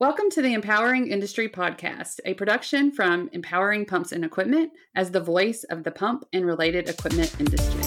Welcome to the Empowering Industry Podcast, a production from Empowering Pumps and Equipment as the voice of the pump and related equipment industry.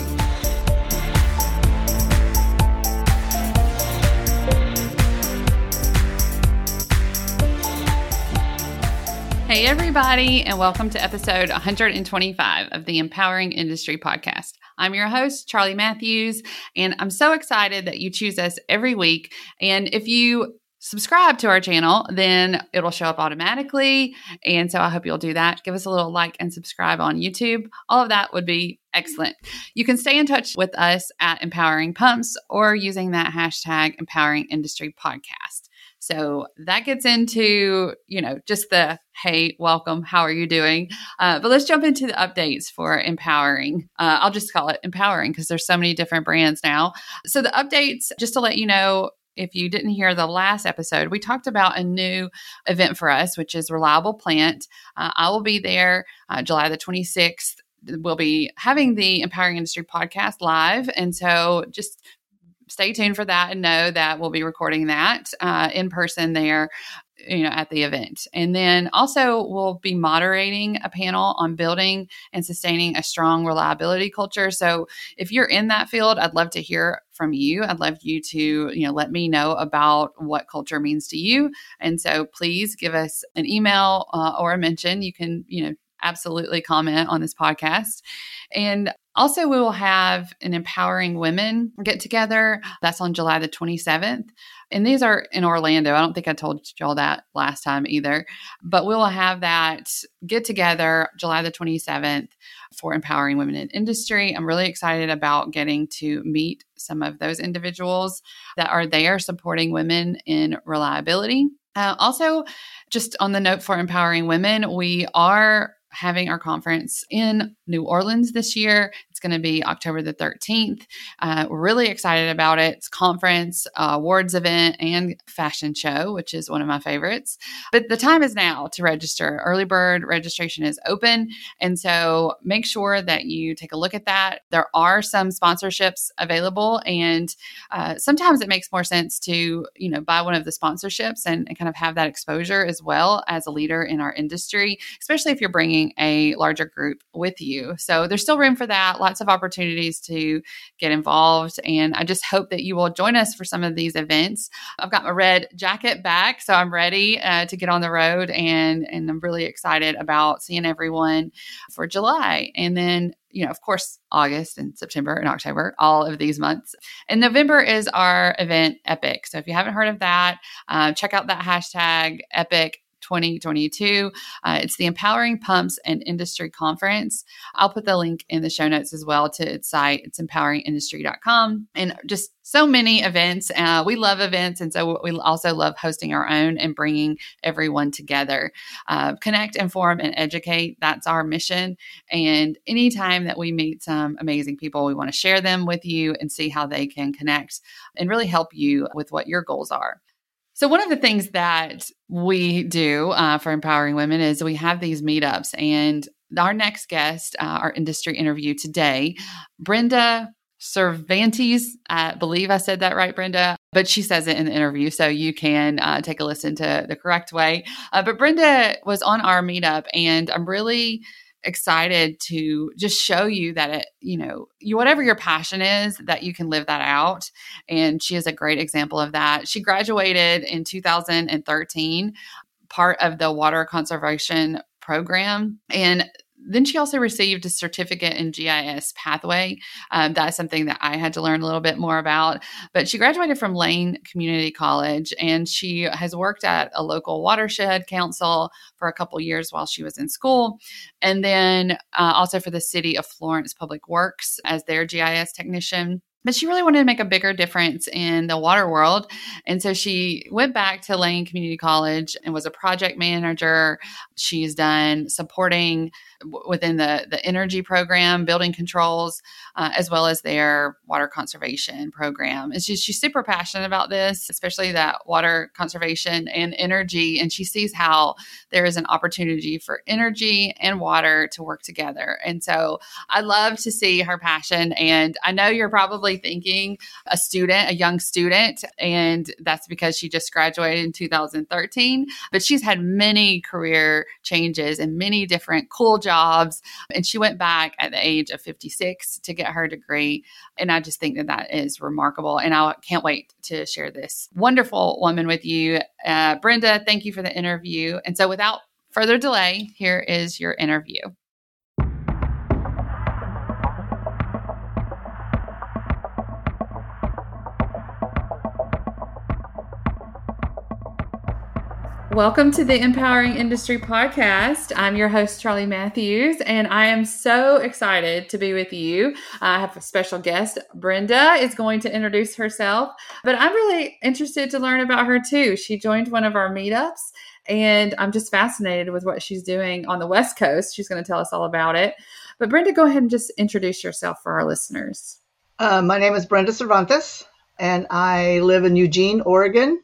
Hey, everybody, and welcome to episode 125 of the Empowering Industry Podcast. I'm your host, Charlie Matthews, and I'm so excited that you choose us every week. And if you subscribe to our channel, then it'll show up automatically. And so I hope you'll do that. Give us a little like and subscribe on YouTube. All of that would be excellent. You can stay in touch with us at Empowering Pumps or using that hashtag Empowering Industry Podcast. So that gets into, you know, just the hey, welcome, how are you doing? Uh, but let's jump into the updates for empowering. Uh, I'll just call it empowering because there's so many different brands now. So the updates, just to let you know, if you didn't hear the last episode, we talked about a new event for us, which is Reliable Plant. Uh, I will be there uh, July the 26th. We'll be having the Empowering Industry podcast live. And so just stay tuned for that and know that we'll be recording that uh, in person there you know at the event and then also we'll be moderating a panel on building and sustaining a strong reliability culture so if you're in that field i'd love to hear from you i'd love you to you know let me know about what culture means to you and so please give us an email uh, or a mention you can you know absolutely comment on this podcast and also, we will have an Empowering Women get together. That's on July the 27th. And these are in Orlando. I don't think I told y'all that last time either. But we will have that get together July the 27th for Empowering Women in Industry. I'm really excited about getting to meet some of those individuals that are there supporting women in reliability. Uh, also, just on the note for empowering women, we are having our conference in New Orleans this year. Going to be October the 13th. Uh, we're really excited about it. It's conference, uh, awards event, and fashion show, which is one of my favorites. But the time is now to register. Early bird registration is open. And so make sure that you take a look at that. There are some sponsorships available. And uh, sometimes it makes more sense to, you know, buy one of the sponsorships and, and kind of have that exposure as well as a leader in our industry, especially if you're bringing a larger group with you. So there's still room for that lots of opportunities to get involved. And I just hope that you will join us for some of these events. I've got my red jacket back, so I'm ready uh, to get on the road. And, and I'm really excited about seeing everyone for July. And then you know, of course, August and September and October, all of these months. And November is our event Epic. So if you haven't heard of that, uh, check out that hashtag Epic 2022. Uh, it's the Empowering Pumps and Industry Conference. I'll put the link in the show notes as well to its site. It's empoweringindustry.com. And just so many events. Uh, we love events. And so we also love hosting our own and bringing everyone together. Uh, connect, inform, and educate. That's our mission. And anytime that we meet some amazing people, we want to share them with you and see how they can connect and really help you with what your goals are. So, one of the things that we do uh, for empowering women is we have these meetups. And our next guest, uh, our industry interview today, Brenda Cervantes. I believe I said that right, Brenda, but she says it in the interview, so you can uh, take a listen to the correct way. Uh, but Brenda was on our meetup, and I'm really excited to just show you that it, you know, you, whatever your passion is, that you can live that out. And she is a great example of that. She graduated in 2013, part of the water conservation program. And then she also received a certificate in GIS pathway. Um, that's something that I had to learn a little bit more about. But she graduated from Lane Community College and she has worked at a local watershed council for a couple years while she was in school. And then uh, also for the city of Florence Public Works as their GIS technician but she really wanted to make a bigger difference in the water world. And so she went back to Lane Community College and was a project manager. She's done supporting within the, the energy program, building controls, uh, as well as their water conservation program. And she's, she's super passionate about this, especially that water conservation and energy. And she sees how there is an opportunity for energy and water to work together. And so I love to see her passion. And I know you're probably probably thinking a student, a young student, and that's because she just graduated in 2013. But she's had many career changes and many different cool jobs. And she went back at the age of 56 to get her degree. And I just think that that is remarkable. And I can't wait to share this wonderful woman with you. Uh, Brenda, thank you for the interview. And so without further delay, here is your interview. Welcome to the Empowering Industry Podcast. I'm your host, Charlie Matthews, and I am so excited to be with you. I have a special guest. Brenda is going to introduce herself, but I'm really interested to learn about her too. She joined one of our meetups, and I'm just fascinated with what she's doing on the West Coast. She's going to tell us all about it. But Brenda, go ahead and just introduce yourself for our listeners. Uh, my name is Brenda Cervantes, and I live in Eugene, Oregon.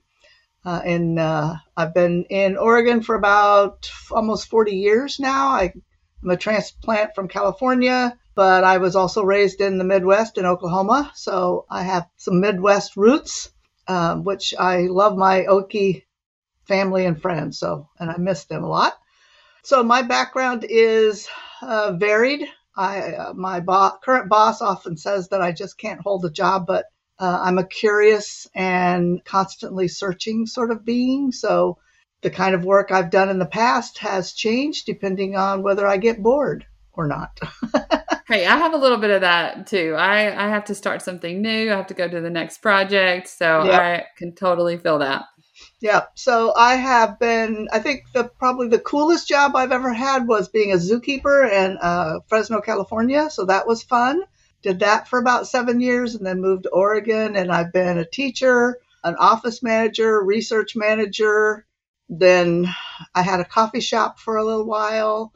Uh, and uh, I've been in Oregon for about almost 40 years now. I, am a transplant from California, but I was also raised in the Midwest in Oklahoma. So I have some Midwest roots, uh, which I love my Okie family and friends. So, and I miss them a lot. So my background is uh, varied. I, uh, my bo- current boss often says that I just can't hold a job, but uh, I'm a curious and constantly searching sort of being. So the kind of work I've done in the past has changed depending on whether I get bored or not. hey, I have a little bit of that too. I, I have to start something new. I have to go to the next project. So yep. I can totally feel that. Yeah. So I have been, I think the probably the coolest job I've ever had was being a zookeeper in uh, Fresno, California. So that was fun did that for about seven years and then moved to Oregon. And I've been a teacher, an office manager, research manager. Then I had a coffee shop for a little while.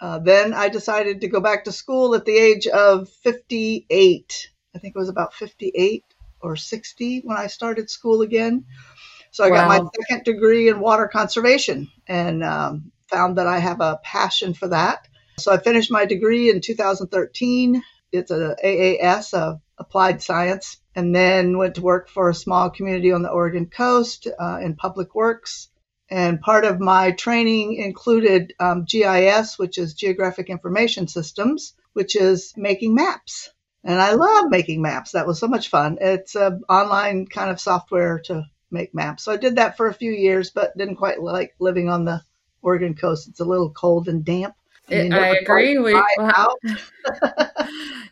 Uh, then I decided to go back to school at the age of 58. I think it was about 58 or 60 when I started school again. So I wow. got my second degree in water conservation and um, found that I have a passion for that. So I finished my degree in 2013 it's a AAS, a applied science, and then went to work for a small community on the Oregon coast uh, in public works. And part of my training included um, GIS, which is Geographic Information Systems, which is making maps. And I love making maps. That was so much fun. It's an online kind of software to make maps. So I did that for a few years, but didn't quite like living on the Oregon coast. It's a little cold and damp. I, I agree. We,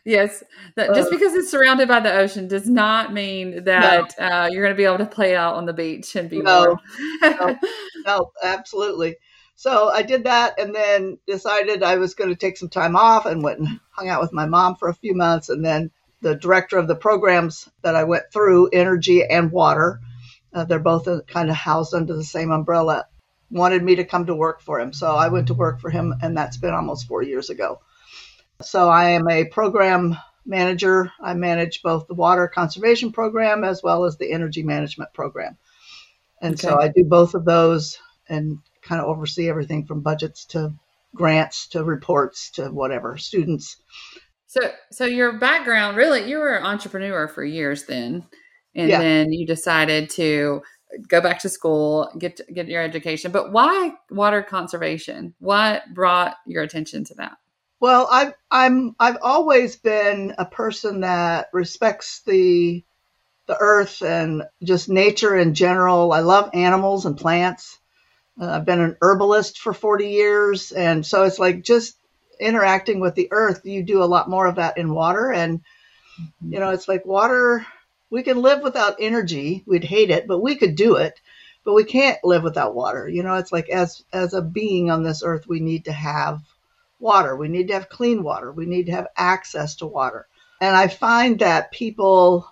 yes, that, just because it's surrounded by the ocean does not mean that no. uh, you're going to be able to play out on the beach and be no, no, no, absolutely. So I did that, and then decided I was going to take some time off, and went and hung out with my mom for a few months, and then the director of the programs that I went through, energy and water. Uh, they're both uh, kind of housed under the same umbrella wanted me to come to work for him. So I went to work for him, and that's been almost four years ago. So I am a program manager. I manage both the water conservation program as well as the energy management program. And okay. so I do both of those and kind of oversee everything from budgets to grants to reports to whatever students. So so your background really you were an entrepreneur for years then and yeah. then you decided to go back to school, get get your education. But why water conservation? What brought your attention to that? Well, I've I'm I've always been a person that respects the the earth and just nature in general. I love animals and plants. Uh, I've been an herbalist for 40 years, and so it's like just interacting with the earth. You do a lot more of that in water, and you know, it's like water we can live without energy. We'd hate it, but we could do it. But we can't live without water. You know, it's like as as a being on this earth, we need to have water. We need to have clean water. We need to have access to water. And I find that people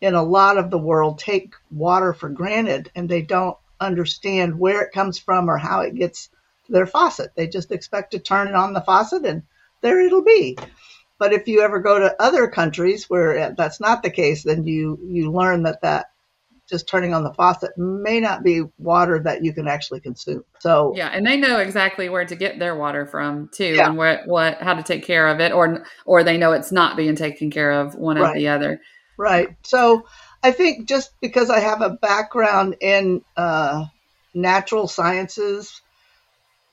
in a lot of the world take water for granted and they don't understand where it comes from or how it gets to their faucet. They just expect to turn it on the faucet and there it'll be. But if you ever go to other countries where that's not the case, then you you learn that that just turning on the faucet may not be water that you can actually consume. So yeah, and they know exactly where to get their water from too, yeah. and what what how to take care of it, or or they know it's not being taken care of one right. or the other. Right. So I think just because I have a background in uh, natural sciences,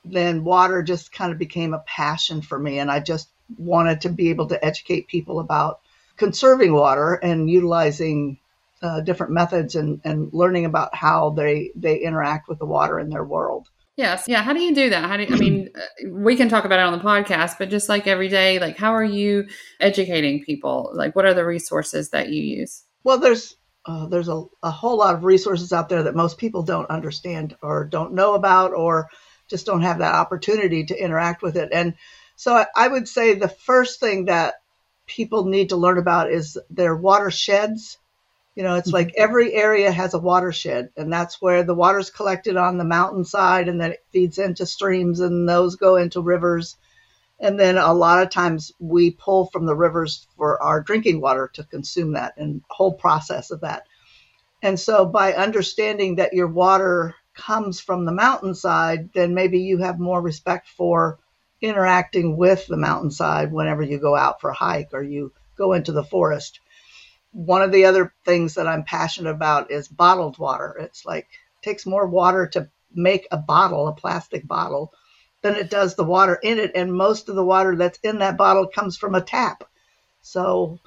then water just kind of became a passion for me, and I just wanted to be able to educate people about conserving water and utilizing uh, different methods and, and learning about how they they interact with the water in their world. Yes. Yeah. How do you do that? How do you, I mean, uh, we can talk about it on the podcast, but just like every day, like how are you educating people? Like what are the resources that you use? Well, there's uh, there's a, a whole lot of resources out there that most people don't understand or don't know about or just don't have that opportunity to interact with it. And so I, would say the first thing that people need to learn about is their watersheds you know, it's like mm-hmm. every area has a watershed, and that's where the water's collected on the mountainside, and then it feeds into streams, and those go into rivers. And then a lot of times we pull from the rivers for our drinking water to consume that and whole process of that. And so by understanding that your water comes from the mountainside, then maybe you have more respect for interacting with the mountainside whenever you go out for a hike or you go into the forest one of the other things that I'm passionate about is bottled water. It's like it takes more water to make a bottle, a plastic bottle, than it does the water in it. And most of the water that's in that bottle comes from a tap. So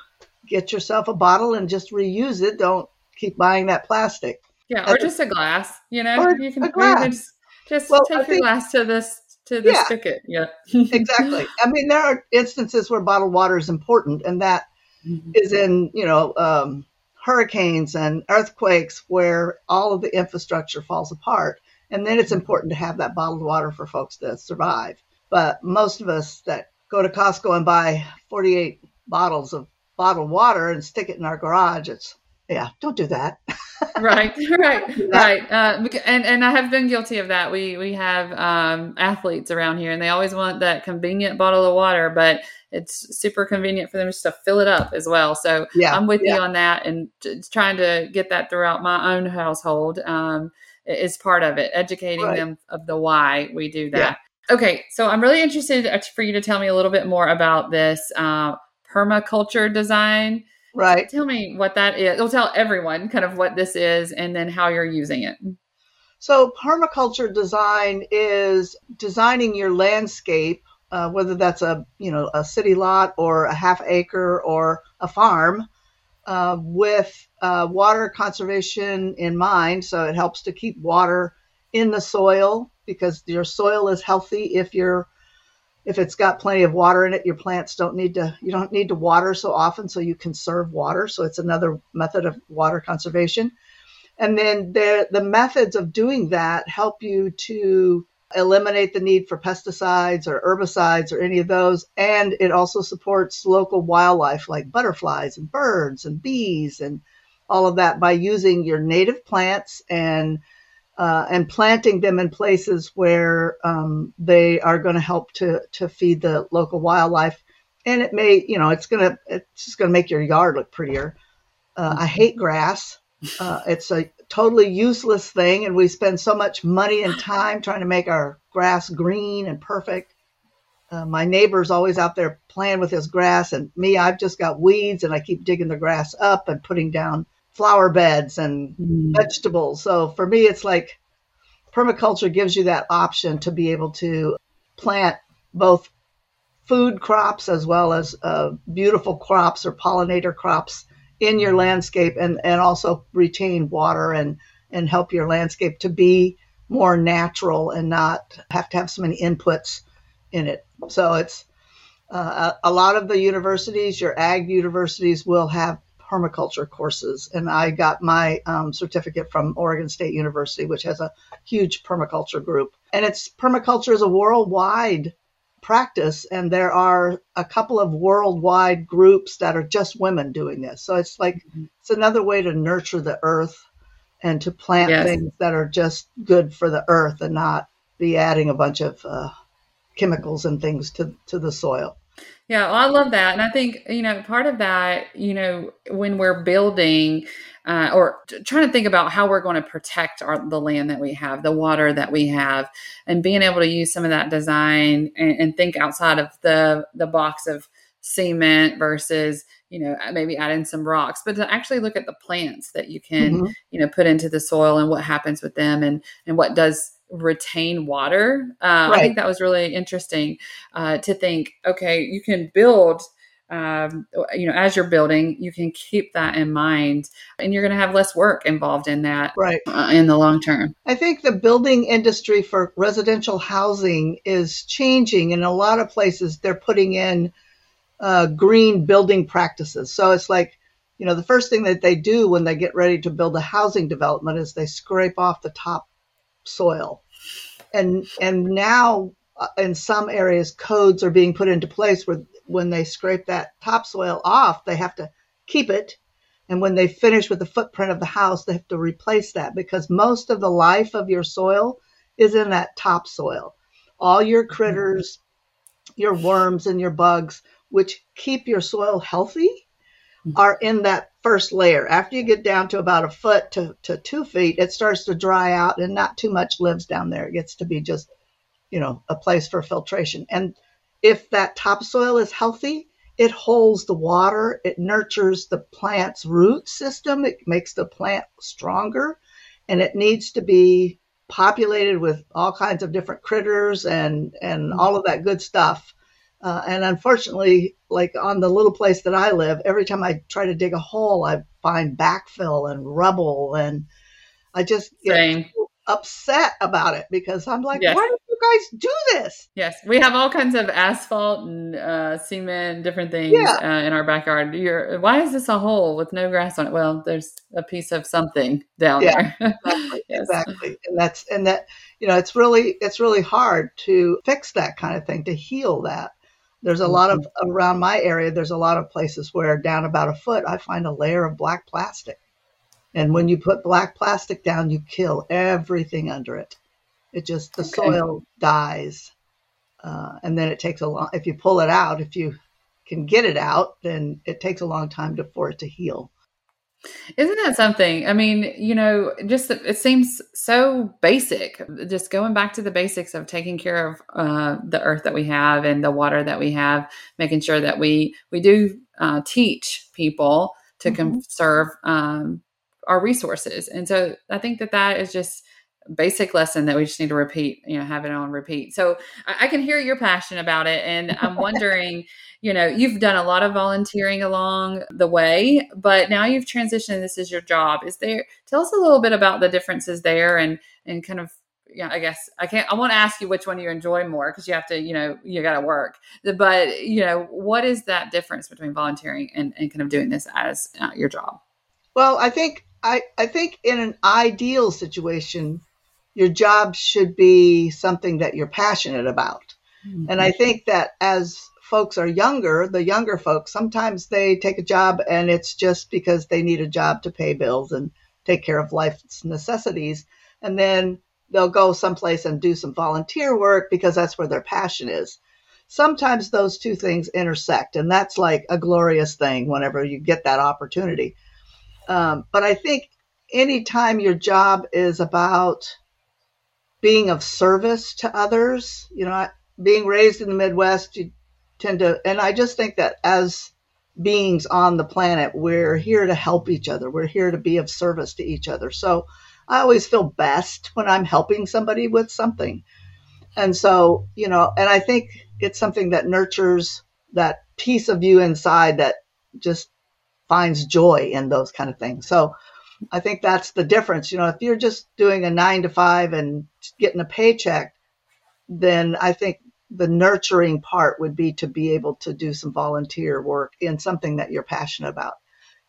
get yourself a bottle and just reuse it. Don't keep buying that plastic. Yeah, or just a glass. You know, you can, just, just well, take your glass to this to the yeah, spigot. Yeah, exactly. I mean, there are instances where bottled water is important, and that mm-hmm. is in you know um, hurricanes and earthquakes where all of the infrastructure falls apart, and then it's mm-hmm. important to have that bottled water for folks to survive. But most of us that go to Costco and buy 48 bottles of bottled water and stick it in our garage, it's yeah, don't do that. Right, right, right. Uh, and and I have been guilty of that. We we have um, athletes around here, and they always want that convenient bottle of water, but it's super convenient for them just to fill it up as well. So yeah, I'm with yeah. you on that, and trying to get that throughout my own household um, is part of it. Educating right. them of the why we do that. Yeah. Okay, so I'm really interested uh, for you to tell me a little bit more about this uh, permaculture design. Right. Tell me what that is. We'll tell everyone kind of what this is and then how you're using it. So, permaculture design is designing your landscape, uh, whether that's a you know a city lot or a half acre or a farm, uh, with uh, water conservation in mind. So it helps to keep water in the soil because your soil is healthy if you're if it's got plenty of water in it, your plants don't need to, you don't need to water so often, so you conserve water. So it's another method of water conservation. And then the, the methods of doing that help you to eliminate the need for pesticides or herbicides or any of those. And it also supports local wildlife like butterflies and birds and bees and all of that by using your native plants and uh, and planting them in places where um, they are going to help to to feed the local wildlife. And it may, you know, it's gonna it's just gonna make your yard look prettier. Uh, I hate grass. Uh, it's a totally useless thing, and we spend so much money and time trying to make our grass green and perfect. Uh, my neighbor's always out there playing with his grass, and me, I've just got weeds, and I keep digging the grass up and putting down flower beds and mm. vegetables. So for me, it's like permaculture gives you that option to be able to plant both food crops as well as uh, beautiful crops or pollinator crops in your landscape and, and also retain water and, and help your landscape to be more natural and not have to have so many inputs in it. So it's uh, a, a lot of the universities, your ag universities, will have permaculture courses, and I got my um, certificate from Oregon State University, which has a huge permaculture group. And it's permaculture is a worldwide practice, and there are a couple of worldwide groups that are just women doing this. So it's like mm-hmm. it's another way to nurture the earth and to plant yes. things that are just good for the earth and not be adding a bunch of uh, chemicals and things to to the soil. Yeah, well, I love that. And I think, you know, part of that, you know, when we're building, uh, or trying to think about how we're going to protect our, the land that we have, the water that we have, and being able to use some of that design and, and think outside of the the box of cement versus you know maybe add in some rocks but to actually look at the plants that you can mm-hmm. you know put into the soil and what happens with them and and what does retain water uh, right. i think that was really interesting uh, to think okay you can build um, you know as you're building you can keep that in mind and you're going to have less work involved in that right uh, in the long term i think the building industry for residential housing is changing in a lot of places they're putting in uh, green building practices. So it's like, you know, the first thing that they do when they get ready to build a housing development is they scrape off the top soil. And and now uh, in some areas codes are being put into place where when they scrape that topsoil off, they have to keep it. And when they finish with the footprint of the house, they have to replace that because most of the life of your soil is in that topsoil. All your critters, your worms and your bugs which keep your soil healthy, Mm-hmm. are in that first layer. After you get down to about a foot to, to two feet, it starts to dry out and not too much lives down there. It gets to be just, you know, a place for filtration. And if that topsoil is healthy, it holds the water, it nurtures the plant's root system, it makes the plant stronger, and it needs to be populated with all kinds of different critters and, and mm-hmm. all of that good stuff uh, and unfortunately, like on the little place that I live, every time I try to dig a hole, I find backfill and rubble, and I just get upset about it because I'm like, yes. why do you guys do this? Yes, we have all kinds of asphalt and uh, cement, different things yeah. uh, in our backyard. You're, why is this a hole with no grass on it? Well, there's a piece of something down yeah, there. exactly, yes. exactly, and that's and that you know it's really it's really hard to fix that kind of thing to heal that. There's a mm-hmm. lot of around my area. There's a lot of places where down about a foot, I find a layer of black plastic. And when you put black plastic down, you kill everything under it. It just the okay. soil dies, uh, and then it takes a long. If you pull it out, if you can get it out, then it takes a long time to, for it to heal. Isn't that something? I mean, you know, just it seems so basic. Just going back to the basics of taking care of uh, the earth that we have and the water that we have, making sure that we we do uh, teach people to mm-hmm. conserve um, our resources. And so I think that that is just basic lesson that we just need to repeat, you know, have it on repeat. So I, I can hear your passion about it. And I'm wondering, you know, you've done a lot of volunteering along the way, but now you've transitioned. This is your job. Is there, tell us a little bit about the differences there and, and kind of, yeah, I guess I can't, I want to ask you which one you enjoy more because you have to, you know, you got to work. But, you know, what is that difference between volunteering and, and kind of doing this as uh, your job? Well, I think I, I think in an ideal situation, your job should be something that you're passionate about. Mm-hmm. And I think that as folks are younger, the younger folks, sometimes they take a job and it's just because they need a job to pay bills and take care of life's necessities. And then they'll go someplace and do some volunteer work because that's where their passion is. Sometimes those two things intersect, and that's like a glorious thing whenever you get that opportunity. Um, but I think anytime your job is about being of service to others. You know, being raised in the Midwest, you tend to, and I just think that as beings on the planet, we're here to help each other. We're here to be of service to each other. So I always feel best when I'm helping somebody with something. And so, you know, and I think it's something that nurtures that piece of you inside that just finds joy in those kind of things. So I think that's the difference. You know, if you're just doing a nine to five and getting a paycheck, then I think the nurturing part would be to be able to do some volunteer work in something that you're passionate about.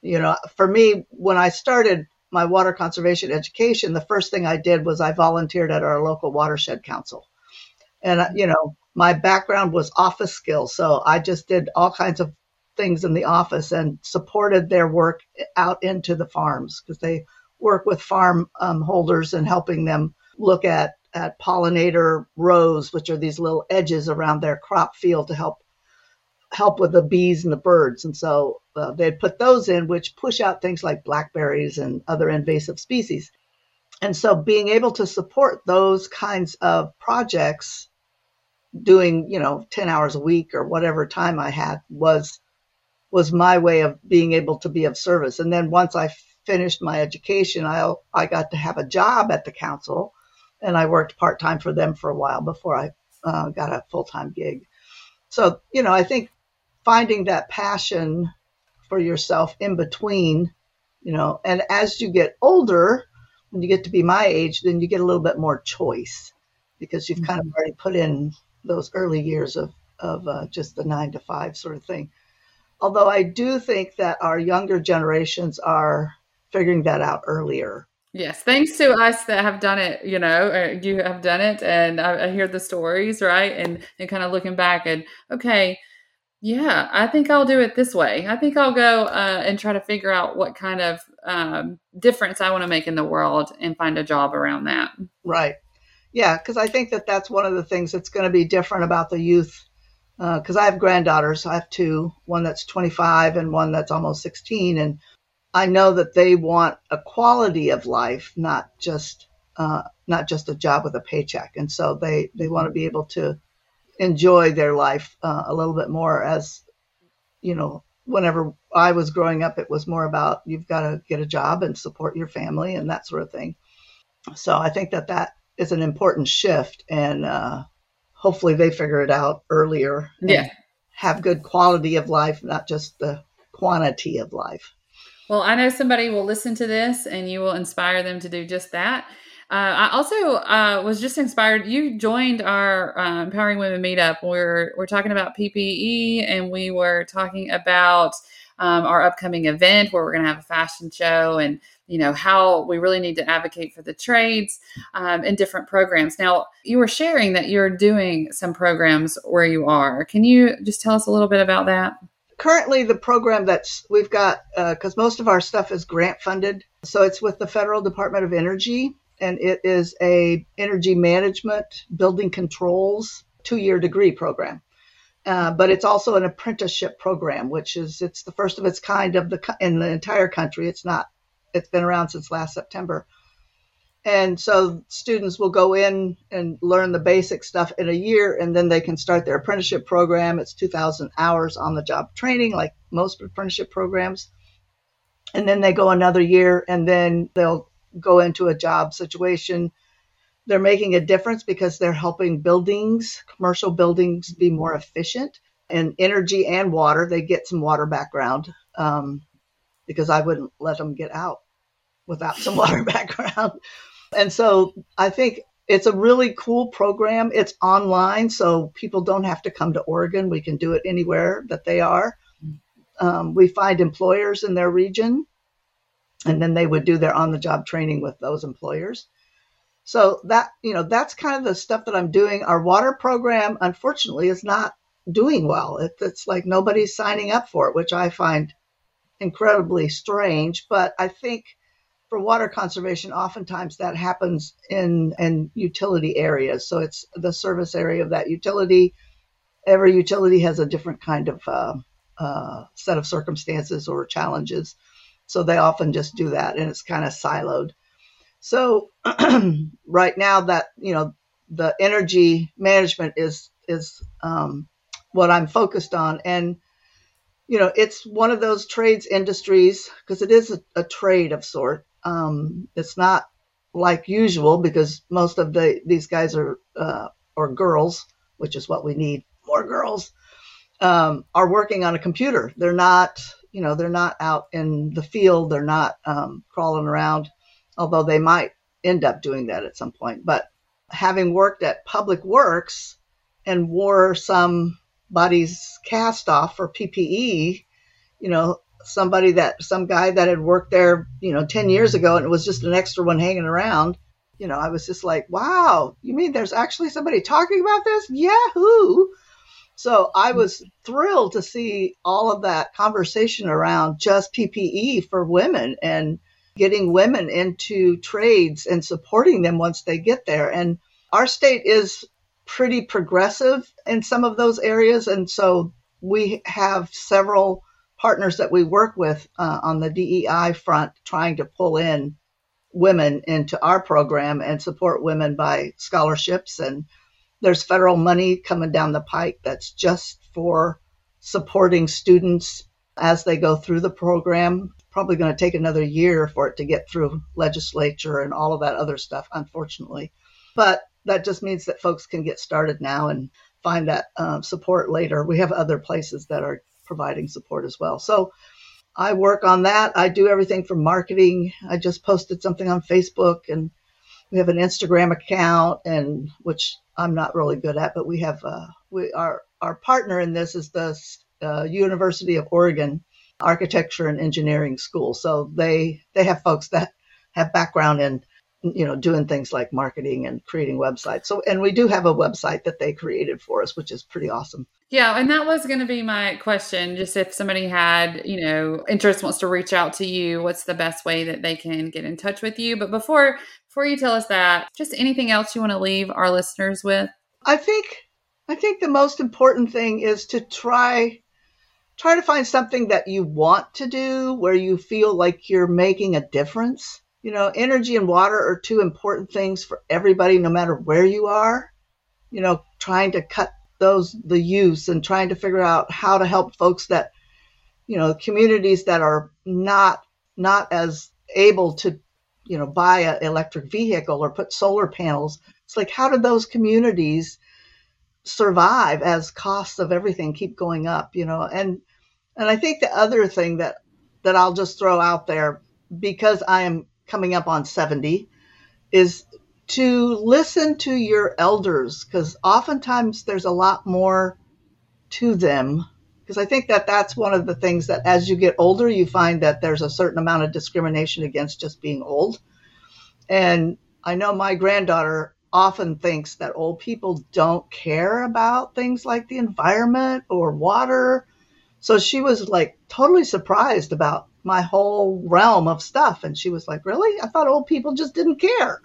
You know, for me, when I started my water conservation education, the first thing I did was I volunteered at our local watershed council. And, you know, my background was office skills. So I just did all kinds of things in the office and supported their work out into the farms because they work with farm um, holders and helping them look at at pollinator rows, which are these little edges around their crop field to help help with the bees and the birds. And so uh, they'd put those in, which push out things like blackberries and other invasive species. And so being able to support those kinds of projects doing, you know, 10 hours a week or whatever time I had was was my way of being able to be of service. And then once I finished my education, I I got to have a job at the council, and I worked part time for them for a while before I uh, got a full time gig. So you know, I think finding that passion for yourself in between, you know, and as you get older, when you get to be my age, then you get a little bit more choice because you've mm-hmm. kind of mm-hmm. already put in those early years of of uh, just the nine to five sort of thing. Although I do think that our younger generations are figuring that out earlier. Yes, thanks to us that have done it. You know, you have done it, and I, I hear the stories, right? And and kind of looking back and okay, yeah, I think I'll do it this way. I think I'll go uh, and try to figure out what kind of um, difference I want to make in the world and find a job around that. Right. Yeah, because I think that that's one of the things that's going to be different about the youth. Because uh, I have granddaughters, I have two, one that's 25 and one that's almost 16, and I know that they want a quality of life, not just uh, not just a job with a paycheck, and so they they want to be able to enjoy their life uh, a little bit more. As you know, whenever I was growing up, it was more about you've got to get a job and support your family and that sort of thing. So I think that that is an important shift, and uh, hopefully they figure it out earlier. Yeah, have good quality of life, not just the quantity of life. Well, I know somebody will listen to this, and you will inspire them to do just that. Uh, I also uh, was just inspired. You joined our uh, Empowering Women meetup. We're we're talking about PPE, and we were talking about um, our upcoming event where we're going to have a fashion show and you know how we really need to advocate for the trades um, in different programs. Now you were sharing that you're doing some programs where you are. Can you just tell us a little bit about that? Currently the program that's we've got because uh, most of our stuff is grant funded. So it's with the federal department of energy and it is a energy management building controls two-year degree program uh, but it's also an apprenticeship program, which is it's the first of its kind of the in the entire country. It's not. It's been around since last September, and so students will go in and learn the basic stuff in a year, and then they can start their apprenticeship program. It's 2,000 hours on the job training, like most apprenticeship programs, and then they go another year, and then they'll go into a job situation they're making a difference because they're helping buildings, commercial buildings, be more efficient in energy and water. They get some water background um, because I wouldn't let them get out without some water background. And so I think it's a really cool program. It's online, so people don't have to come to Oregon. We can do it anywhere that they are. Um, we find employers in their region, and then they would do their on the job training with those employers. So that, you know, that's kind of the stuff that I'm doing. Our water program, unfortunately, is not doing well. It, it's like nobody's signing up for it, which I find incredibly strange. But I think for water conservation, oftentimes that happens in, in utility areas. So it's the service area of that utility. Every utility has a different kind of uh, uh, set of circumstances or challenges. So they often just do that and it's kind of siloed. So right now that you know the energy management is is um, what I'm focused on, and you know it's one of those trades industries because it is a, a, trade of sort. Um, it's not like usual because most of the these guys are uh, or girls, which is what we need more girls, um, are working on a computer. They're not you know they're not out in the field. They're not um, crawling around although they might end up doing that at some point. But having worked at Public Works and wore somebody's cast off for PPE, you know, somebody that some guy that had worked there, you know, 10 years ago and it was just an extra one hanging around, you know, I was just like, wow, you mean there's actually somebody talking about this? Yahoo! So I was thrilled to see all of that conversation around just PPE for women and getting women into trades and supporting them once they get there. And our state is pretty progressive in some of those areas. And so we have several partners that we work with uh, on the DEI front trying to pull in women into our program and support women by scholarships. And there's federal money coming down the pike that's just for supporting students as they go through the program. Probably going to take another year for it to get through legislature and all of that other stuff, unfortunately. But that just means that folks can get started now and find that uh, support later. We have other places that are providing support as well. So I work on that. I do everything from marketing. I just posted something on Facebook and we have an Instagram account and which I'm not really good at, but we have uh, we our our partner in this is the uh, University of Oregon Architecture and Engineering School. So they they have folks that have background in you know doing things like marketing and creating websites. So and we do have a website that they created for us, which is pretty awesome. Yeah, and that was going to be my question. Just if somebody had, you know, interest wants to reach out to you, what's the best way that they can get in touch with you? But before before you tell us that, just anything else you want to leave our listeners with? I think I think the most important thing is to try try to find something that you want to do where you feel like you're making a difference. You know, energy and water are two important things for everybody no matter where you are. You know, trying to cut those the use and trying to figure out how to help folks that you know, communities that are not not as able to you know buy an electric vehicle or put solar panels it's like how do those communities survive as costs of everything keep going up, you know. And and I think the other thing that that I'll just throw out there because I am coming up on 70 is to listen to your elders because oftentimes there's a lot more to them because I think that that's one of the things that as you get older you find that there's a certain amount of discrimination against just being old. And I know my granddaughter often thinks that old people don't care about things like the environment or water. So she was like totally surprised about my whole realm of stuff. And she was like, Really? I thought old people just didn't care.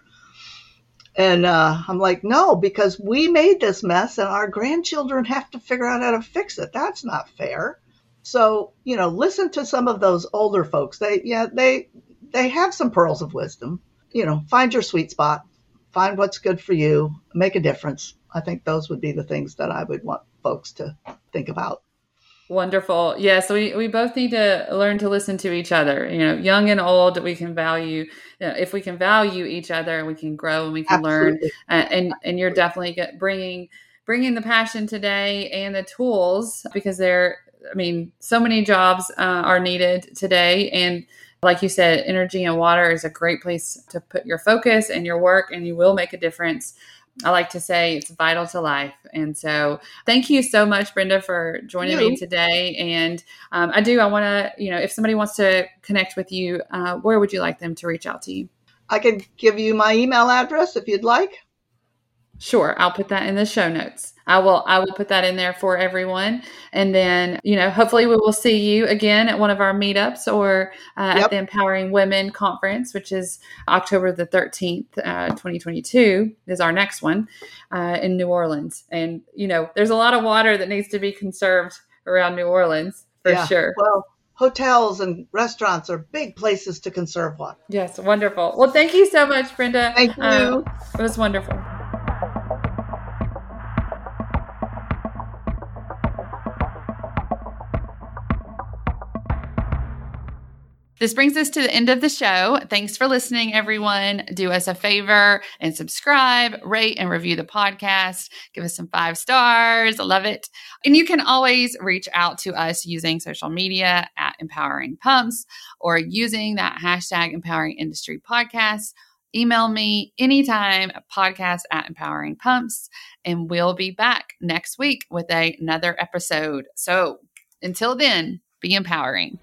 And uh, I'm like, No, because we made this mess and our grandchildren have to figure out how to fix it. That's not fair. So, you know, listen to some of those older folks. They, yeah, they, they have some pearls of wisdom. You know, find your sweet spot find what's good for you, make a difference. I think those would be the things that I would want folks to think about. Wonderful. Yes, we, we both need to learn to listen to each other. You know, young and old, we can value. You know, if we can value each other, we can grow and we can Absolutely. learn. Uh, and and you're definitely bringing bringing the passion today and the tools because there. Are I mean, so many jobs uh, are needed today, and like you said, energy and water is a great place to put your focus and your work, and you will make a difference. I like to say it's vital to life. And so, thank you so much, Brenda, for joining you. me today. And um, I do, I want to, you know, if somebody wants to connect with you, uh, where would you like them to reach out to you? I could give you my email address if you'd like. Sure, I'll put that in the show notes. I will I will put that in there for everyone. And then, you know, hopefully we will see you again at one of our meetups or uh, yep. at the Empowering Women conference, which is October the 13th, uh, 2022 is our next one uh, in New Orleans. And, you know, there's a lot of water that needs to be conserved around New Orleans for yeah. sure. Well, hotels and restaurants are big places to conserve water. Yes, wonderful. Well, thank you so much, Brenda. Thank you. Uh, it was wonderful. This brings us to the end of the show. Thanks for listening, everyone. Do us a favor and subscribe, rate, and review the podcast. Give us some five stars. I love it. And you can always reach out to us using social media at Empowering Pumps or using that hashtag Empowering Industry Podcast. Email me anytime, podcast at Empowering Pumps, and we'll be back next week with a, another episode. So until then, be empowering.